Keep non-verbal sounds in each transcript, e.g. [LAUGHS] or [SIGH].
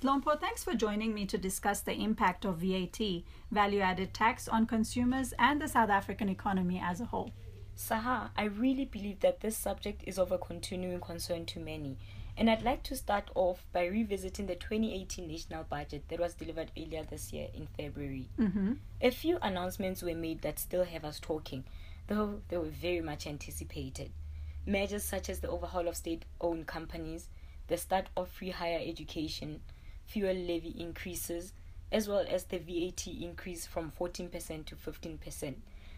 Hlompho, thanks for joining me to discuss the impact of VAT, value added tax, on consumers and the South African economy as a whole. Saha, I really believe that this subject is of a continuing concern to many, and I'd like to start off by revisiting the 2018 national budget that was delivered earlier this year in February. Mm-hmm. A few announcements were made that still have us talking, though they were very much anticipated. Measures such as the overhaul of state owned companies, the start of free higher education, fuel levy increases, as well as the VAT increase from 14% to 15%.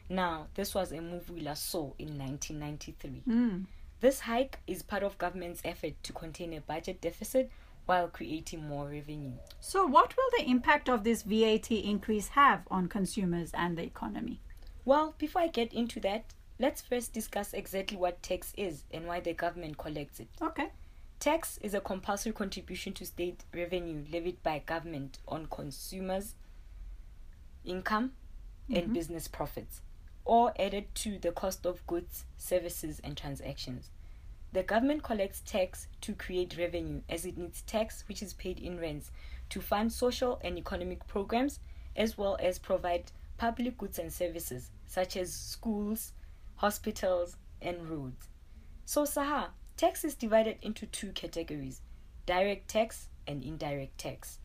Now, this was a move we last saw in 1993. Mm. This hike is part of government's effort to contain a budget deficit while creating more revenue. So, what will the impact of this VAT increase have on consumers and the economy? Well, before I get into that, let's first discuss exactly what tax is and why the government collects it. Okay. Tax is a compulsory contribution to state revenue levied by government on consumers' income and Mhm. business profits, or added to the cost of goods, services, and transactions. The government collects tax to create revenue as it needs tax which is paid in rents to fund social and economic programs as well as provide public goods and services such as schools, hospitals, and roads. So, Saha, tax is divided into two categories direct tax and indirect tax.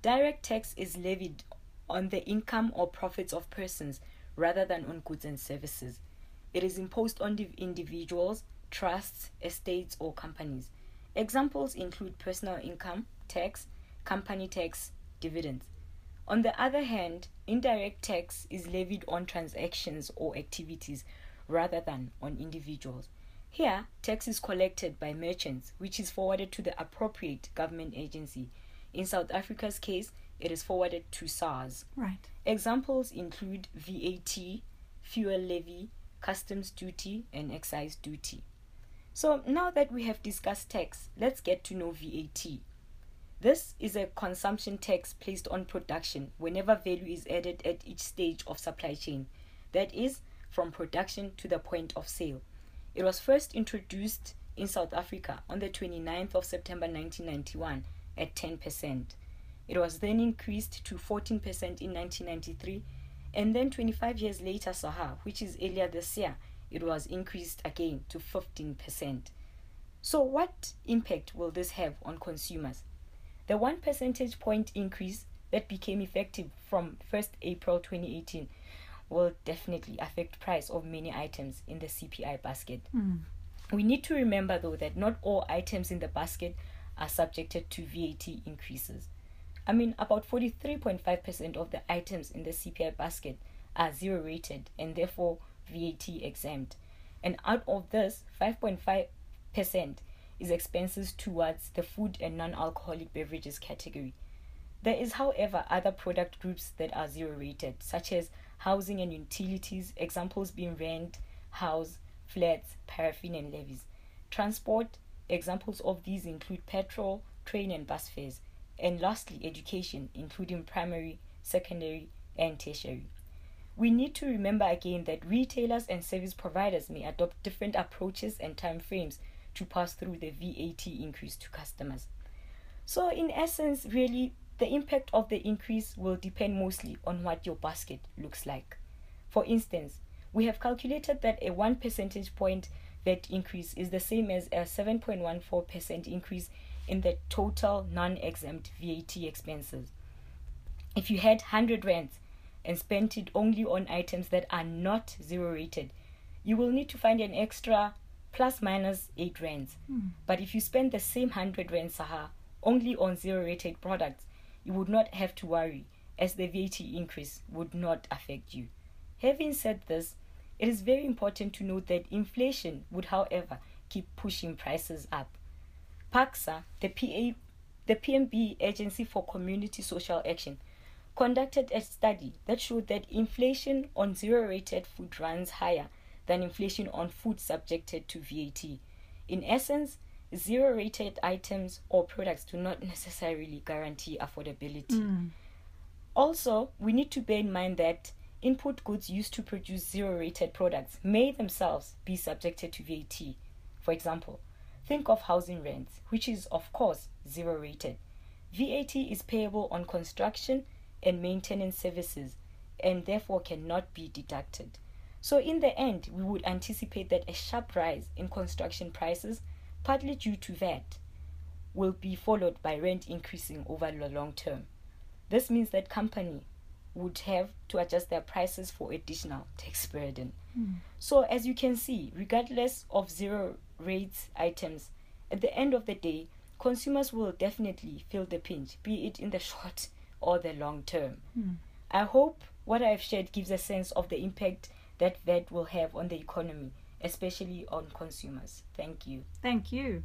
Direct tax is levied on the income or profits of persons rather than on goods and services. It is imposed on individuals, trusts, estates, or companies. Examples include personal income tax, company tax, dividends. On the other hand, indirect tax is levied on transactions or activities rather than on individuals. Here, tax is collected by merchants, which is forwarded to the appropriate government agency. In South Africa's case, it is forwarded to SARS. Right. Examples include VAT, fuel levy, customs duty, and excise duty. So, now that we have discussed tax, let's get to know VAT. This is a consumption tax placed on production whenever value is added at each stage of supply chain, that is, from production to the point of sale. It was first introduced in South Africa on the 29th of September 1991 at 10%. It was then increased to 14% in 1993, and then 25 years later, Saha, which is earlier this year, it was increased again to 15%. So, what impact will this have on consumers? The one percentage point increase that became effective from 1st April 2018 will definitely affect price of many items in the CPI basket. Mm. We need to remember though that not all items in the basket are subjected to VAT increases. I mean, about 43.5% of the items in the CPI basket are zero rated and therefore VAT exempt. And out of this, 5.5% is expenses towards the food and non alcoholic beverages category. There is, however, other product groups that are zero rated, such as housing and utilities, examples being rent, house, flats, paraffin, and levies. Transport, examples of these include petrol, train, and bus fares. And lastly, education, including primary, secondary, and tertiary. We need to remember again that retailers and service providers may adopt different approaches and timeframes to pass through the VAT increase to customers. So, in essence, really, the impact of the increase will depend mostly on what your basket looks like. For instance, we have calculated that a 1 percentage point VAT increase is the same as a 7.14% increase in the total non exempt VAT expenses. If you had 100 rands and spent it only on items that are not zero rated, you will need to find an extra plus minus 8 rands. Mm. But if you spend the same 100 rands Saha only on zero rated products, you would not have to worry as the VAT increase would not affect you. Having said this, it is very important to note that inflation would, however, keep pushing prices up. PACSA, the, PA, the PMB Agency for Community Social Action, conducted a study that showed that inflation on zero rated food runs higher than inflation on food subjected to VAT. In essence, zero rated items or products do not necessarily guarantee affordability. Mm. Also, we need to bear in mind that input goods used to produce zero rated products may themselves be subjected to VAT. For example, think of housing rents, which is, of course, zero rated. VAT is payable on construction and maintenance services and therefore cannot be deducted. So, in the end, we would anticipate that a sharp rise in construction prices, partly due to that, will be followed by rent increasing over the long term. This means that company would have to adjust their prices for additional tax [LAUGHS] burden. Mm. So, as you can see, regardless of zero rates items, at the end of the day, consumers will definitely feel the pinch, be it in the [LAUGHS] short or the long term. Mm. I hope what I've shared gives a sense of the impact that VAT will have on the economy, especially on consumers. Thank you. Thank you.